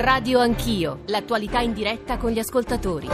Radio Anch'io, l'attualità in diretta con gli ascoltatori.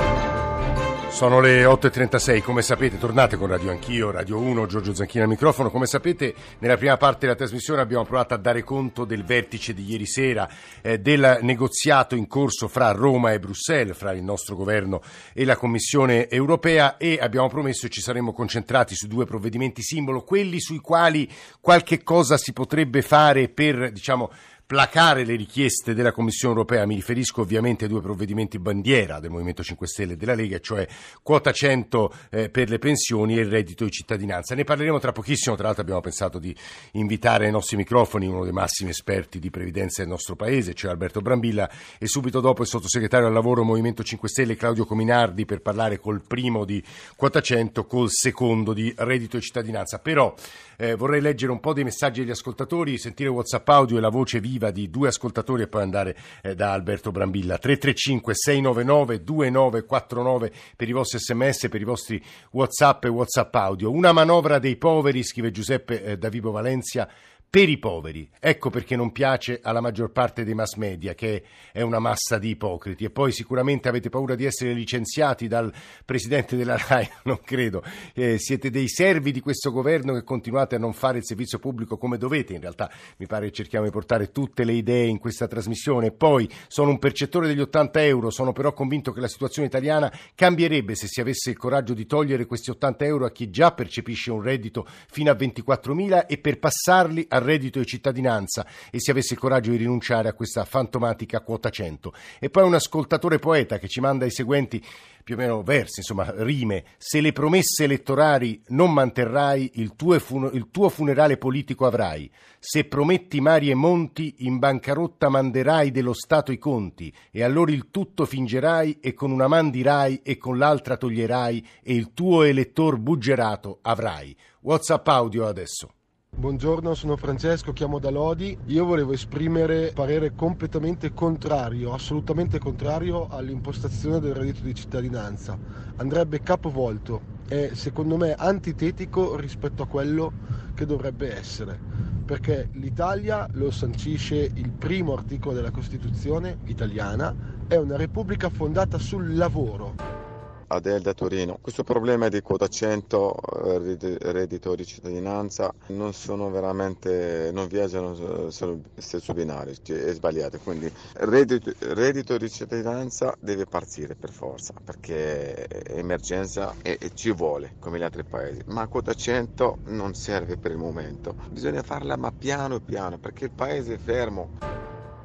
Sono le 8.36, come sapete tornate con Radio Anch'io, Radio 1, Giorgio Zanchini al microfono. Come sapete nella prima parte della trasmissione abbiamo provato a dare conto del vertice di ieri sera, eh, del negoziato in corso fra Roma e Bruxelles, fra il nostro governo e la Commissione europea e abbiamo promesso che ci saremmo concentrati su due provvedimenti simbolo, quelli sui quali qualche cosa si potrebbe fare per, diciamo, placare le richieste della Commissione europea. Mi riferisco ovviamente ai due provvedimenti bandiera del Movimento 5 Stelle e della Lega, cioè quota 100 eh, per le pensioni e il reddito di cittadinanza. Ne parleremo tra pochissimo, tra l'altro abbiamo pensato di invitare ai nostri microfoni uno dei massimi esperti di previdenza del nostro paese, cioè Alberto Brambilla, e subito dopo il sottosegretario al lavoro Movimento 5 Stelle Claudio Cominardi per parlare col primo di quota 100, col secondo di reddito di cittadinanza. Però eh, vorrei leggere un po' dei messaggi degli ascoltatori, sentire WhatsApp audio e la voce viva viva di due ascoltatori e poi andare eh, da Alberto Brambilla. 335 699 2949 per i vostri sms, per i vostri whatsapp e whatsapp audio. Una manovra dei poveri, scrive Giuseppe eh, da Valencia per i poveri. Ecco perché non piace alla maggior parte dei mass media, che è una massa di ipocriti. E poi sicuramente avete paura di essere licenziati dal presidente della RAI, non credo. Eh, siete dei servi di questo governo che continuate a non fare il servizio pubblico come dovete. In realtà mi pare che cerchiamo di portare tutte le idee in questa trasmissione. Poi sono un percettore degli 80 euro, sono però convinto che la situazione italiana cambierebbe se si avesse il coraggio di togliere questi 80 euro a chi già percepisce un reddito fino a 24.000 e per passarli a reddito di cittadinanza e si avesse il coraggio di rinunciare a questa fantomatica quota 100. E poi un ascoltatore poeta che ci manda i seguenti più o meno versi, insomma, rime. Se le promesse elettorali non manterrai, il tuo, fun- il tuo, funerale politico avrai. Se prometti mari e monti, in bancarotta manderai dello Stato i conti, e allora il tutto fingerai e con una man dirai e con l'altra toglierai, e il tuo elettor buggerato avrai. WhatsApp audio adesso. Buongiorno, sono Francesco, chiamo da Lodi. Io volevo esprimere parere completamente contrario, assolutamente contrario all'impostazione del reddito di cittadinanza. Andrebbe capovolto, è secondo me antitetico rispetto a quello che dovrebbe essere, perché l'Italia, lo sancisce il primo articolo della Costituzione italiana, è una repubblica fondata sul lavoro Adel da Torino. Questo problema di quota 100, eh, reddito di cittadinanza, non sono veramente, non viaggiano sullo stesso binario, cioè è sbagliato. Quindi reddito, reddito, di cittadinanza deve partire per forza, perché è emergenza e, e ci vuole, come gli altri paesi. Ma quota 100 non serve per il momento. Bisogna farla ma piano piano, perché il paese è fermo.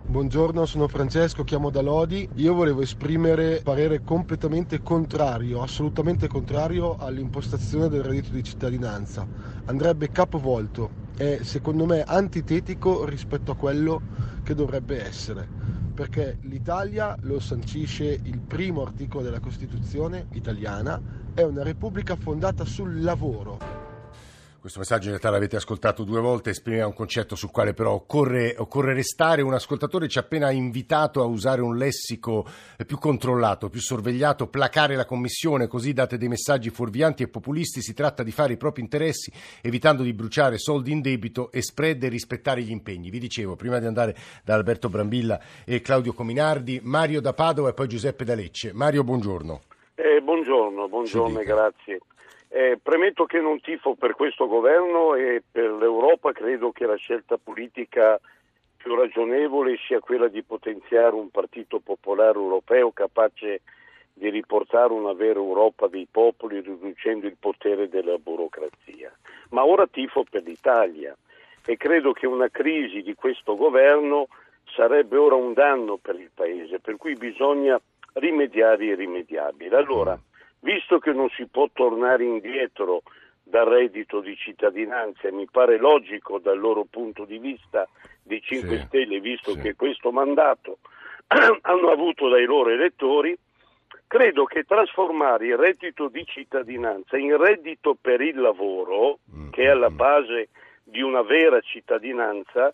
Buongiorno, sono Francesco, chiamo da Lodi. Io volevo esprimere parere completamente contrario, assolutamente contrario all'impostazione del reddito di cittadinanza. Andrebbe capovolto, è secondo me antitetico rispetto a quello che dovrebbe essere, perché l'Italia, lo sancisce il primo articolo della Costituzione italiana, è una repubblica fondata sul lavoro questo messaggio in realtà l'avete ascoltato due volte, esprimeva un concetto sul quale però occorre, occorre, restare. Un ascoltatore ci ha appena invitato a usare un lessico più controllato, più sorvegliato, placare la Commissione, così date dei messaggi fuorvianti e populisti. Si tratta di fare i propri interessi, evitando di bruciare soldi in debito e spread e rispettare gli impegni. Vi dicevo, prima di andare da Alberto Brambilla e Claudio Cominardi, Mario da Padova e poi Giuseppe da Lecce. Mario, buongiorno. Eh, buongiorno, buongiorno grazie. Eh, premetto che non tifo per questo governo e per l'Europa credo che la scelta politica più ragionevole sia quella di potenziare un partito popolare europeo capace di riportare una vera Europa dei popoli riducendo il potere della burocrazia. Ma ora tifo per l'Italia e credo che una crisi di questo governo sarebbe ora un danno per il Paese, per cui bisogna rimediare irrimediabile. Allora, visto che non si può tornare indietro dal reddito di cittadinanza e mi pare logico dal loro punto di vista dei 5 sì, Stelle, visto sì. che questo mandato hanno avuto dai loro elettori, credo che trasformare il reddito di cittadinanza in reddito per il lavoro, mm, che è alla mm. base di una vera cittadinanza,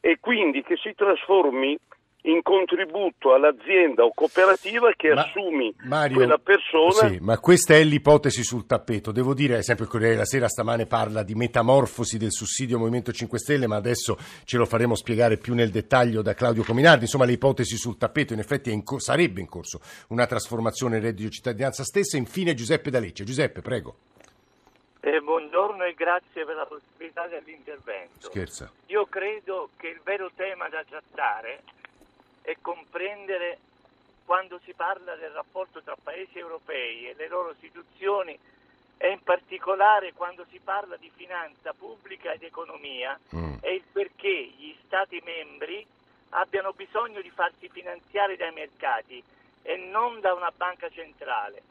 e quindi che si trasformi in contributo all'azienda o cooperativa che ma, assumi Mario, quella persona. Sì, ma questa è l'ipotesi sul tappeto. Devo dire, ad esempio, il Corriere della Sera stamane parla di metamorfosi del sussidio Movimento 5 Stelle, ma adesso ce lo faremo spiegare più nel dettaglio da Claudio Cominardi. Insomma, le ipotesi sul tappeto, in effetti in co- sarebbe in corso una trasformazione in reddito di cittadinanza stessa. Infine Giuseppe D'Alecce. Giuseppe, prego. Eh, buongiorno e grazie per la possibilità dell'intervento. Scherza. Io credo che il vero tema da trattare è comprendere quando si parla del rapporto tra paesi europei e le loro istituzioni e in particolare quando si parla di finanza pubblica ed economia mm. e il perché gli Stati membri abbiano bisogno di farsi finanziare dai mercati e non da una banca centrale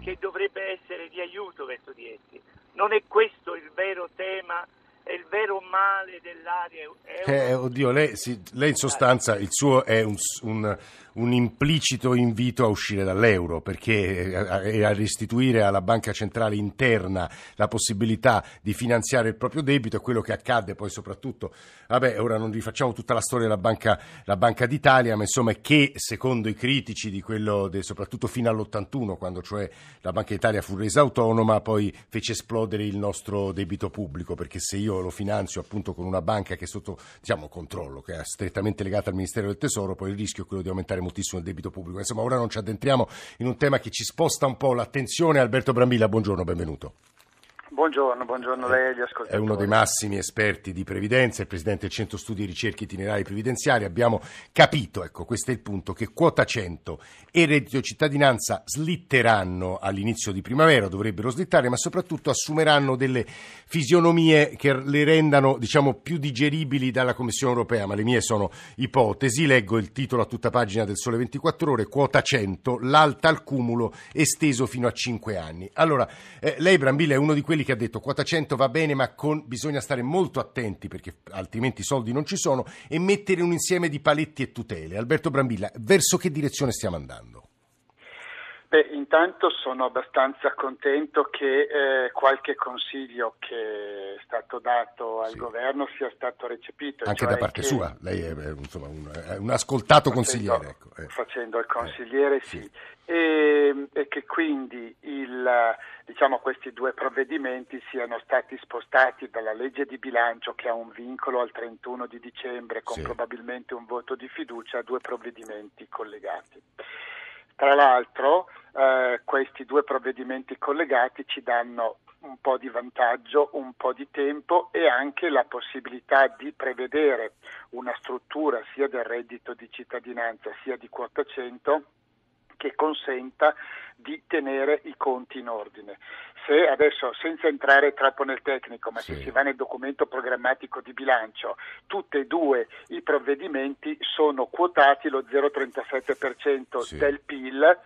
che dovrebbe essere di aiuto verso di essi. Non è questo il vero tema il vero male dell'area euro. Eh, oddio, lei, lei, in sostanza il suo è un, un, un, implicito invito a uscire dall'euro perché è a restituire alla banca centrale interna la possibilità di finanziare il proprio debito e quello che accade poi soprattutto, vabbè ora non rifacciamo tutta la storia della banca, la banca d'Italia, ma insomma che secondo i critici di quello, de, soprattutto fino all'81 quando cioè la Banca d'Italia fu resa autonoma poi fece esplodere il nostro debito pubblico perché se io lo finanzio appunto con una banca che è sotto diciamo, controllo, che è strettamente legata al Ministero del Tesoro, poi il rischio è quello di aumentare moltissimo il debito pubblico. Insomma, ora non ci addentriamo in un tema che ci sposta un po' l'attenzione. Alberto Brambilla, buongiorno, benvenuto. Buongiorno, buongiorno a lei e agli ascoltatori. È uno dei massimi esperti di previdenza, il presidente del Centro Studi e Ricerche Itinerari Previdenziari. Abbiamo capito, ecco, questo è il punto, che quota 100 e reddito cittadinanza slitteranno all'inizio di primavera, dovrebbero slittare, ma soprattutto assumeranno delle fisionomie che le rendano, diciamo, più digeribili dalla Commissione europea, ma le mie sono ipotesi. Leggo il titolo a tutta pagina del Sole 24 Ore, quota 100, l'alta al cumulo esteso fino a 5 anni. Allora, eh, lei Brambilla è uno di quelli che ha detto quota 100 va bene ma con, bisogna stare molto attenti perché altrimenti i soldi non ci sono e mettere un insieme di paletti e tutele. Alberto Brambilla, verso che direzione stiamo andando? Beh, intanto sono abbastanza contento che eh, qualche consiglio che è stato dato al sì. governo sia stato recepito. Anche cioè da parte sua, lei è, insomma, un, è un, ascoltato facendo, consigliere. Ecco. Eh. Facendo il consigliere, eh. sì. sì. E, e, che quindi il, diciamo, questi due provvedimenti siano stati spostati dalla legge di bilancio che ha un vincolo al 31 di dicembre con sì. probabilmente un voto di fiducia a due provvedimenti collegati. Tra l'altro eh, questi due provvedimenti collegati ci danno un po' di vantaggio, un po' di tempo e anche la possibilità di prevedere una struttura sia del reddito di cittadinanza sia di quota 100 che consenta di tenere i conti in ordine. Se adesso, senza entrare troppo nel tecnico, ma sì. se si va nel documento programmatico di bilancio, tutti e due i provvedimenti sono quotati lo 0,37% sì. del PIL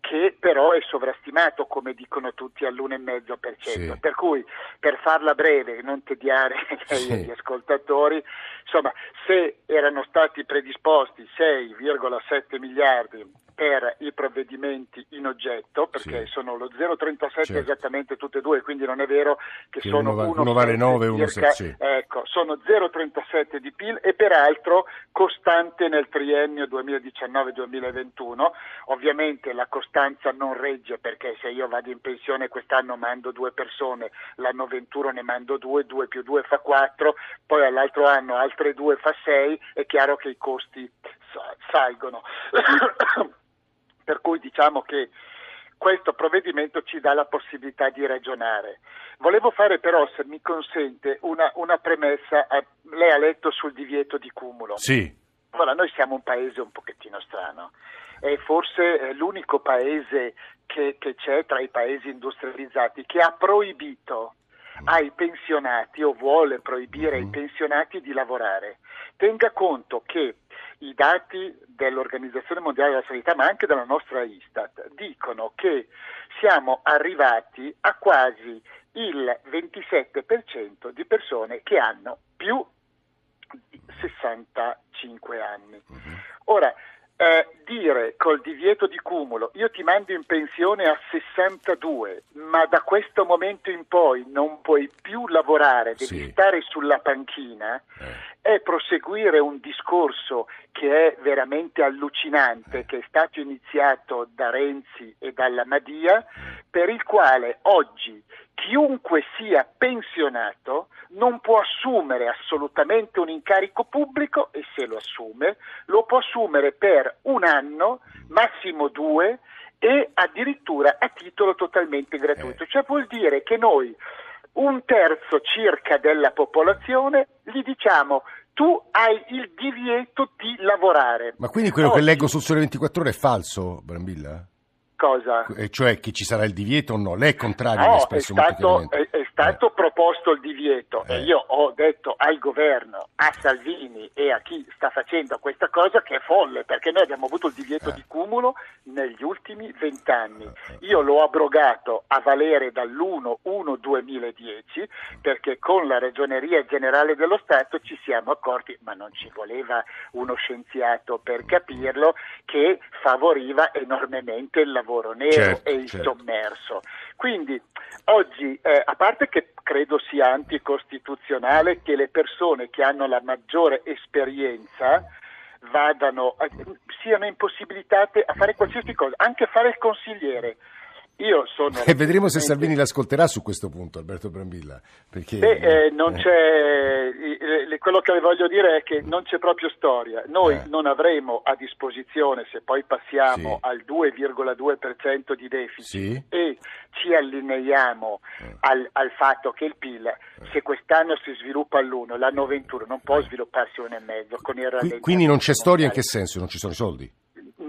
che però è sovrastimato, come dicono tutti, all'1,5%. Sì. Per cui, per farla breve, non tediare sì. gli ascoltatori, insomma, se erano stati predisposti 6,7 miliardi per i provvedimenti in oggetto, perché sì. sono lo 0,37 certo. esattamente tutte e due, quindi non è vero che, che sono uno, uno vale 9 e uno 6. Ecco, sono 0,37 di PIL e peraltro costante nel triennio 2019-2021. Ovviamente la costanza non regge perché se io vado in pensione quest'anno mando due persone, l'anno 21 ne mando due, 2 più 2 fa 4, poi all'altro anno altre due fa 6, è chiaro che i costi salgono. per cui diciamo che questo provvedimento ci dà la possibilità di ragionare. Volevo fare però, se mi consente, una, una premessa. A, lei ha letto sul divieto di cumulo. Sì. Ora, noi siamo un paese un pochettino strano. È forse l'unico paese che, che c'è tra i paesi industrializzati che ha proibito ai pensionati o vuole proibire ai mm-hmm. pensionati di lavorare. Tenga conto che i dati dell'Organizzazione Mondiale della Sanità, ma anche della nostra Istat, dicono che siamo arrivati a quasi il 27% di persone che hanno più di 65 anni. Mhm. Ora, eh, dire col divieto di cumulo io ti mando in pensione a 62 ma da questo momento in poi non puoi più lavorare devi sì. stare sulla panchina è proseguire un discorso che è veramente allucinante, che è stato iniziato da Renzi e dalla Madia, per il quale oggi chiunque sia pensionato non può assumere assolutamente un incarico pubblico e se lo assume lo può assumere per un anno, massimo due e addirittura a titolo totalmente gratuito. Eh. Cioè vuol dire che noi un terzo circa della popolazione gli diciamo tu hai il divieto di lavorare. Ma quindi quello Oggi... che leggo sul Sole 24 Ore è falso, Brambilla? Cosa? E cioè che ci sarà il divieto o no? Lei è contrario no, è stato, è, è stato eh. proposto il divieto eh. e io ho detto al governo, a Salvini e a chi sta facendo questa cosa che è folle perché noi abbiamo avuto il divieto eh. di cumulo negli ultimi vent'anni. Eh. Io l'ho abrogato a valere dall'1-1-2010 perché con la Ragioneria Generale dello Stato ci siamo accorti, ma non ci voleva uno scienziato per capirlo, che favoriva enormemente il lavoro lavoro nero certo, e il certo. sommerso. Quindi oggi, eh, a parte che credo sia anticostituzionale che le persone che hanno la maggiore esperienza vadano, siano impossibilitate a fare qualsiasi cosa, anche fare il consigliere. Io sono e vedremo se Salvini l'ascolterà su questo punto, Alberto Brambilla. Perché, Beh, eh, non eh. c'è, eh, quello che voglio dire è che non c'è proprio storia. Noi eh. non avremo a disposizione, se poi passiamo sì. al 2,2% di deficit sì. e ci allineiamo eh. al, al, fatto che il PIL, eh. se quest'anno si sviluppa all'1, l'anno 21 non può svilupparsi un e mezzo con il Quindi non c'è storia in che senso? Non ci sono i soldi?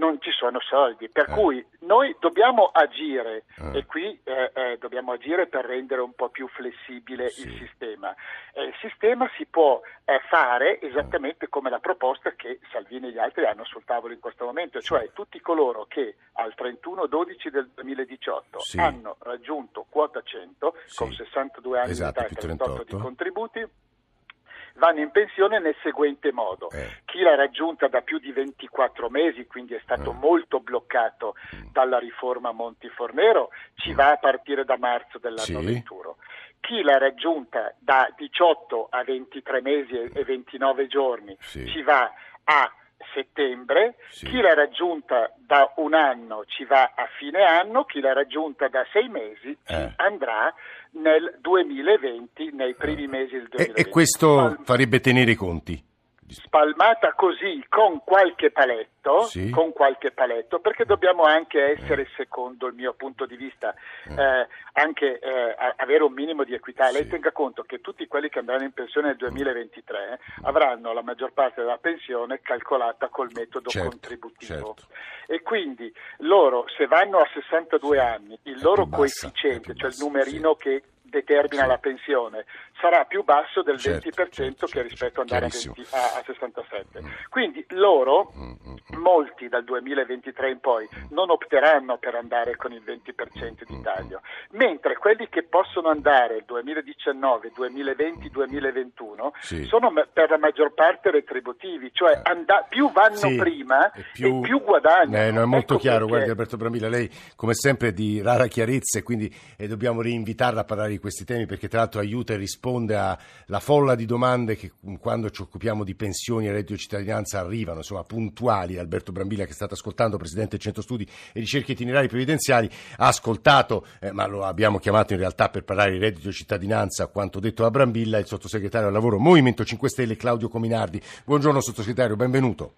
Non ci sono soldi, per eh. cui noi dobbiamo agire eh. e qui eh, eh, dobbiamo agire per rendere un po' più flessibile sì. il sistema. il sistema si può eh, fare esattamente come la proposta che Salvini e gli altri hanno sul tavolo in questo momento, cioè tutti coloro che al 31-12 del 2018 sì. hanno raggiunto quota 100 sì. con 62 anni esatto, di età e 38 di contributi vanno in pensione nel seguente modo. Eh. Chi l'ha raggiunta da più di 24 mesi, quindi è stato eh. molto bloccato mm. dalla riforma Monti-Fornero, ci mm. va a partire da marzo dell'anno sì. 21. Chi l'ha raggiunta da 18 a 23 mesi e 29 giorni sì. ci va a settembre, sì. chi l'ha raggiunta da un anno ci va a fine anno, chi l'ha raggiunta da sei mesi eh. andrà nel 2020, nei primi mesi del 2020. E, e questo farebbe tenere i conti? Spalmata così con qualche paletto, sì. con qualche paletto, perché dobbiamo anche essere, secondo il mio punto di vista, eh, eh anche eh, avere un minimo di equità. Sì. Lei tenga conto che tutti quelli che andranno in pensione nel 2023 avranno la maggior parte della pensione calcolata col metodo certo, contributivo. Certo. E quindi loro, se vanno a 62 anni, il loro bassa, coefficiente, cioè il numerino sì. che determina sì. la pensione sarà più basso del certo, 20% certo, che rispetto ad andare a, 20, a, a, 67. Mm. Quindi loro, mm, mm, mm, molti dal 2023 in poi, non opteranno per andare con il 20% di taglio, mentre quelli che possono andare 2019, 2020, 2021 sì. sono per la maggior parte retributivi, cioè eh. and- più vanno sì, prima e più, e più guadagnano. Eh, no, è molto ecco chiaro, perché... guardi Alberto Brambilla, lei come sempre è di rara chiarezza e quindi eh, dobbiamo reinvitarla a parlare di questi temi perché tra l'altro aiuta e risponde alla folla di domande che quando ci occupiamo di pensioni e reddito di cittadinanza arrivano, insomma puntuali. Alberto Brambilla che è stato ascoltando, Presidente del Centro Studi e Ricerche Itinerari Previdenziali, ha ascoltato, eh, ma lo abbiamo chiamato in realtà per parlare di reddito di cittadinanza, quanto detto da Brambilla, il sottosegretario al lavoro Movimento 5 Stelle Claudio Cominardi. Buongiorno sottosegretario, benvenuto.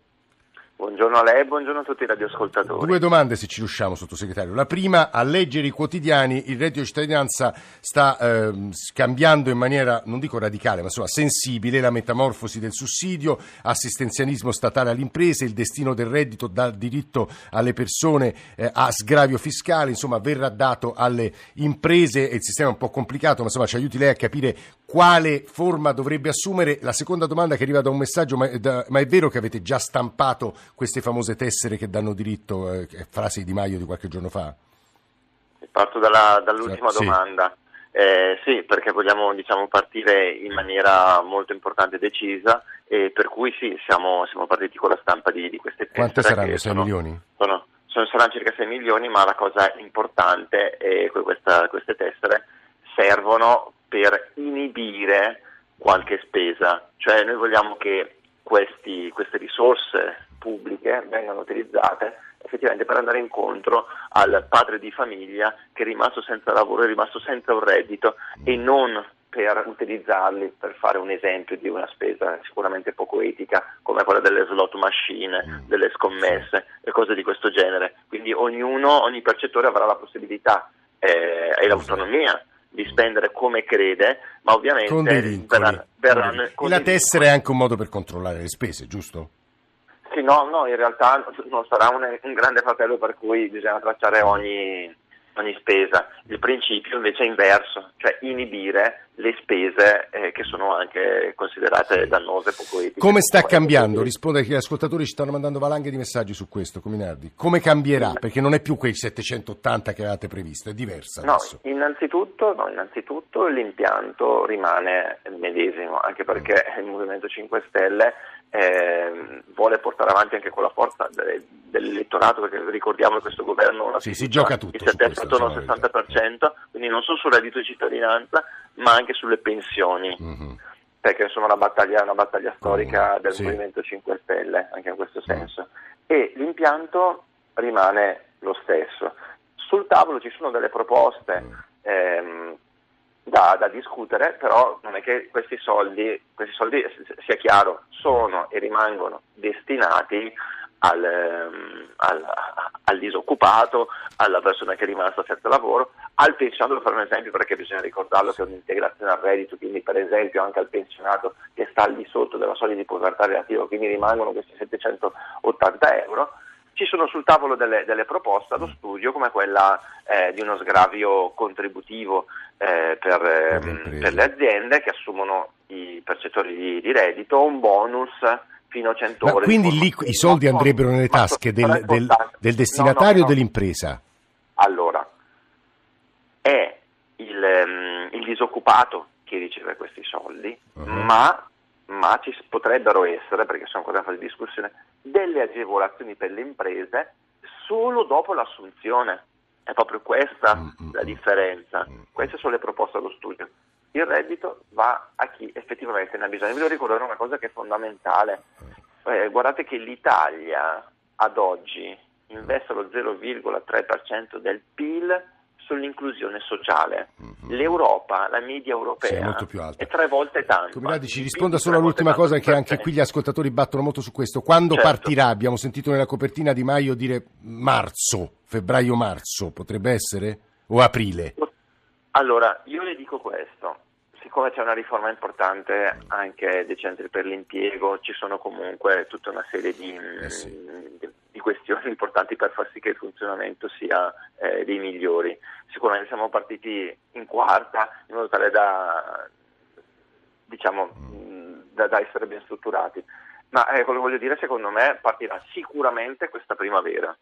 Buongiorno a lei e buongiorno a tutti i radioascoltatori. Due domande se ci riusciamo, sottosegretario. La prima, a leggere i quotidiani, il reddito di cittadinanza sta eh, cambiando in maniera, non dico radicale, ma insomma sensibile, la metamorfosi del sussidio, assistenzialismo statale alle imprese, il destino del reddito dal diritto alle persone eh, a sgravio fiscale, insomma verrà dato alle imprese e il sistema è un po' complicato, ma insomma ci aiuti lei a capire quale forma dovrebbe assumere. La seconda domanda che arriva da un messaggio, ma, da, ma è vero che avete già stampato queste famose tessere che danno diritto, eh, frase di Maio di qualche giorno fa? Parto dalla, dall'ultima sì. domanda. Eh, sì, perché vogliamo diciamo, partire in maniera molto importante e decisa e per cui sì, siamo, siamo partiti con la stampa di, di queste tessere. Quante saranno? 6 sono, milioni? Sono, sono, saranno circa 6 milioni, ma la cosa importante è che questa, queste tessere servono per inibire qualche spesa, cioè noi vogliamo che questi, queste risorse pubbliche vengano utilizzate effettivamente per andare incontro al padre di famiglia che è rimasto senza lavoro, è rimasto senza un reddito e non per utilizzarli per fare un esempio di una spesa sicuramente poco etica come quella delle slot machine, mm. delle scommesse e cose di questo genere. Quindi ognuno, ogni percettore avrà la possibilità eh, e l'autonomia di spendere come crede, ma ovviamente con dei vincoli. Verranno, verranno, con la tessera è anche un modo per controllare le spese, giusto? Sì, no, no, in realtà non sarà un, un grande fratello per cui bisogna tracciare ogni, ogni spesa. Il principio invece è inverso, cioè inibire le spese eh, che sono anche considerate dannose, poco etiche. Come sta cambiando? Risponde che gli ascoltatori ci stanno mandando valanghe di messaggi su questo, Cominardi. Come cambierà? Perché non è più quei 780 che avevate previsto, è diversa adesso. No, innanzitutto, no, innanzitutto l'impianto rimane il medesimo, anche perché il Movimento 5 Stelle eh, vuole portare avanti anche con la forza de, dell'elettorato, perché ricordiamo che questo governo sì, si gioca tutto. Il 70-60%, quindi non solo sul reddito di cittadinanza, ma anche sulle pensioni. Mm-hmm. Perché insomma una battaglia, una battaglia storica mm, del sì. Movimento 5 Stelle, anche in questo senso. Mm. E l'impianto rimane lo stesso. Sul tavolo ci sono delle proposte mm. ehm, da, da, discutere, però non è che questi soldi, questi soldi, sia chiaro, sono e rimangono destinati al, ehm, al, al, disoccupato, alla persona che è rimasta senza lavoro, al pensionato, per fare un esempio, perché bisogna ricordarlo che è un'integrazione al reddito, quindi per esempio anche al pensionato che sta al di sotto della soglia di povertà relativa, quindi rimangono questi 780 euro, ci sono sul tavolo delle, delle proposte allo studio come quella eh, di uno sgravio contributivo eh, per, eh, per, le aziende che assumono i percettori di, di reddito, un bonus fino a 100 Ma ore. Quindi lì i soldi andrebbero nelle tasche del, del, del destinatario no, no, no. dell'impresa? Allora, è il, um, il, disoccupato che riceve questi soldi, uh-huh. ma, ma, ci potrebbero essere, perché sono ancora in fase di discussione, delle agevolazioni per le imprese solo dopo l'assunzione. È proprio questa mm-hmm. la differenza. Mm-hmm. Queste sono le proposte allo studio. Il reddito va a chi effettivamente ne ha bisogno. Vi devo ricordare una cosa che è fondamentale. Eh, guardate che l'Italia ad oggi investe lo 0,3% del PIL sull'inclusione sociale. Mm-hmm. L'Europa, la media europea, è, è tre volte tanto. Comiradi ci risponda solo all'ultima cosa, che anche qui gli ascoltatori battono molto su questo. Quando certo. partirà? Abbiamo sentito nella copertina di Maio dire marzo, febbraio-marzo, potrebbe essere? O aprile? Allora, io le dico questo. Siccome c'è una riforma importante anche dei centri per l'impiego, ci sono comunque tutta una serie di, eh sì. di di questioni importanti per far sì che il funzionamento sia eh, dei migliori. Sicuramente siamo partiti in quarta in modo tale da, diciamo, mm. da, da essere ben strutturati. Ma eh, quello che voglio dire, secondo me, partirà sicuramente questa primavera.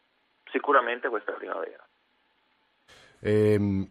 Sicuramente questa primavera. Ehm,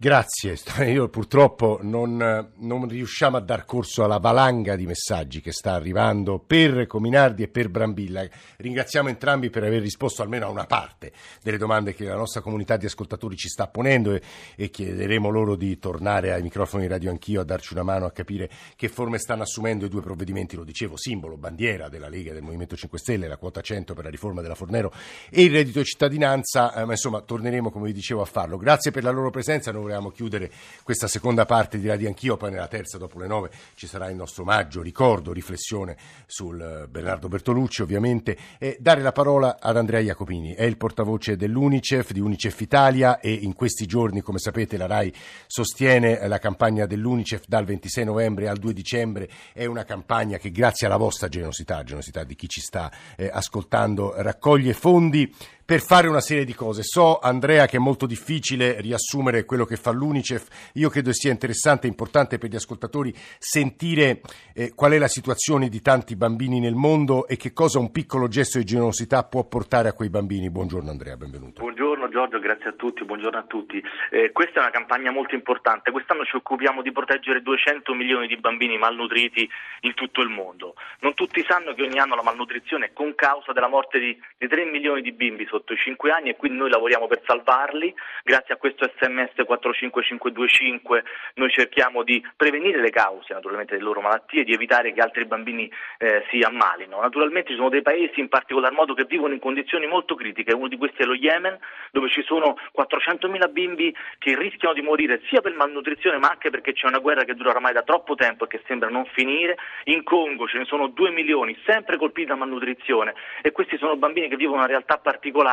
Grazie, io purtroppo non, non, riusciamo a dar corso alla valanga di messaggi che sta arrivando per Cominardi e per Brambilla. Ringraziamo entrambi per aver risposto almeno a una parte delle domande che la nostra comunità di ascoltatori ci sta ponendo e, e chiederemo loro di tornare ai microfoni di radio anch'io a darci una mano a capire che forme stanno assumendo i due provvedimenti, lo dicevo, simbolo, bandiera della Lega del Movimento 5 Stelle, la quota 100 per la riforma della Fornero e il reddito di cittadinanza, eh, ma insomma torneremo come vi dicevo a farlo. Grazie per la loro presenza. Noi volevamo chiudere questa seconda parte di Radio Anch'io, poi nella terza dopo le nove ci sarà il nostro omaggio, ricordo, riflessione sul eh, Bernardo Bertolucci ovviamente e dare la parola ad Andrea Jacopini, è il portavoce dell'Unicef, di Unicef Italia e in questi giorni come sapete la RAI sostiene la campagna dell'Unicef dal 26 novembre al 2 dicembre, è una campagna che grazie alla vostra generosità, generosità di chi ci sta eh, ascoltando, raccoglie fondi per fare una serie di cose. So, Andrea, che è molto difficile riassumere quello che fa l'UNICEF. Io credo sia interessante e importante per gli ascoltatori sentire eh, qual è la situazione di tanti bambini nel mondo e che cosa un piccolo gesto di generosità può portare a quei bambini. Buongiorno Andrea, benvenuto. Buongiorno Giorgio, grazie a tutti, buongiorno a tutti. Eh, questa è una campagna molto importante. Quest'anno ci occupiamo di proteggere 200 milioni di bambini malnutriti in tutto il mondo. Non tutti sanno che ogni anno la malnutrizione è con causa della morte di, di 3 milioni di bimbi sotto i 5 anni e quindi noi lavoriamo per salvarli. Grazie a questo sms 45525 noi cerchiamo di prevenire le cause naturalmente delle loro malattie e di evitare che altri bambini eh, si ammalino. Naturalmente ci sono dei paesi in particolar modo che vivono in condizioni molto critiche, uno di questi è lo Yemen dove ci sono 400.000 bimbi che rischiano di morire sia per malnutrizione ma anche perché c'è una guerra che dura ormai da troppo tempo e che sembra non finire. In Congo ce ne sono 2 milioni sempre colpiti da malnutrizione e questi sono bambini che vivono una realtà particolare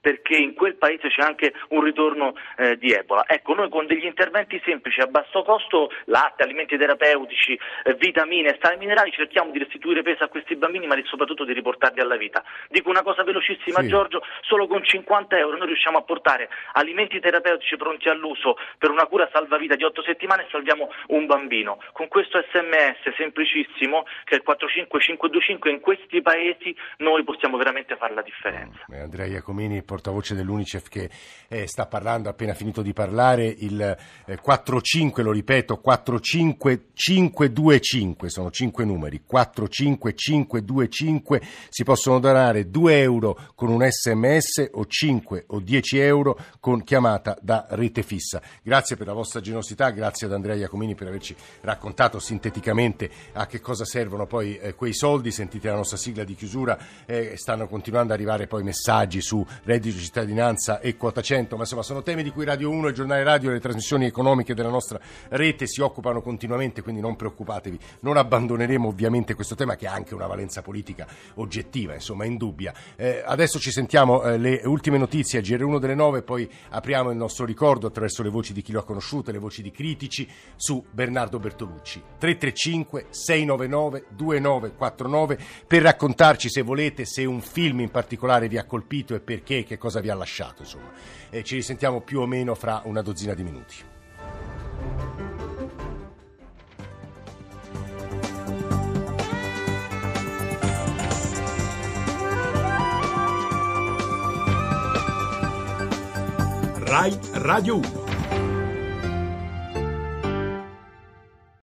perché in quel paese c'è anche un ritorno eh, di Ebola. Ecco, noi con degli interventi semplici a basso costo, latte, alimenti terapeutici, eh, vitamine, sali minerali, cerchiamo di restituire peso a questi bambini ma soprattutto di riportarli alla vita. Dico una cosa velocissima sì. Giorgio, solo con 50 euro noi riusciamo a portare alimenti terapeutici pronti all'uso per una cura salvavita di 8 settimane e salviamo un bambino. Con questo sms semplicissimo che è il 45525 in questi paesi noi possiamo veramente fare la differenza. Eh, Andrea Iacomini, portavoce dell'Unicef che eh, sta parlando, ha appena finito di parlare, il eh, 45, lo ripeto, 45525, sono 5 numeri, 45525, si possono donare 2 euro con un sms o 5 o 10 euro con chiamata da rete fissa. Grazie per la vostra generosità, grazie ad Andrea Iacomini per averci raccontato sinteticamente a che cosa servono poi eh, quei soldi, sentite la nostra sigla di chiusura, eh, stanno continuando ad arrivare poi messaggi su reddito di cittadinanza e quota 100, ma insomma sono temi di cui Radio 1, il giornale radio e le trasmissioni economiche della nostra rete si occupano continuamente, quindi non preoccupatevi, non abbandoneremo ovviamente questo tema che ha anche una valenza politica oggettiva, insomma indubbia. Eh, adesso ci sentiamo eh, le ultime notizie a GR1 delle 9, poi apriamo il nostro ricordo attraverso le voci di chi lo ha conosciuto, le voci di critici su Bernardo Bertolucci. 335 699 2949 per raccontarci se volete se un film in particolare vi ha colpito e perché, che cosa vi ha lasciato, insomma. Eh, ci risentiamo più o meno fra una dozzina di minuti. Rai Radio 1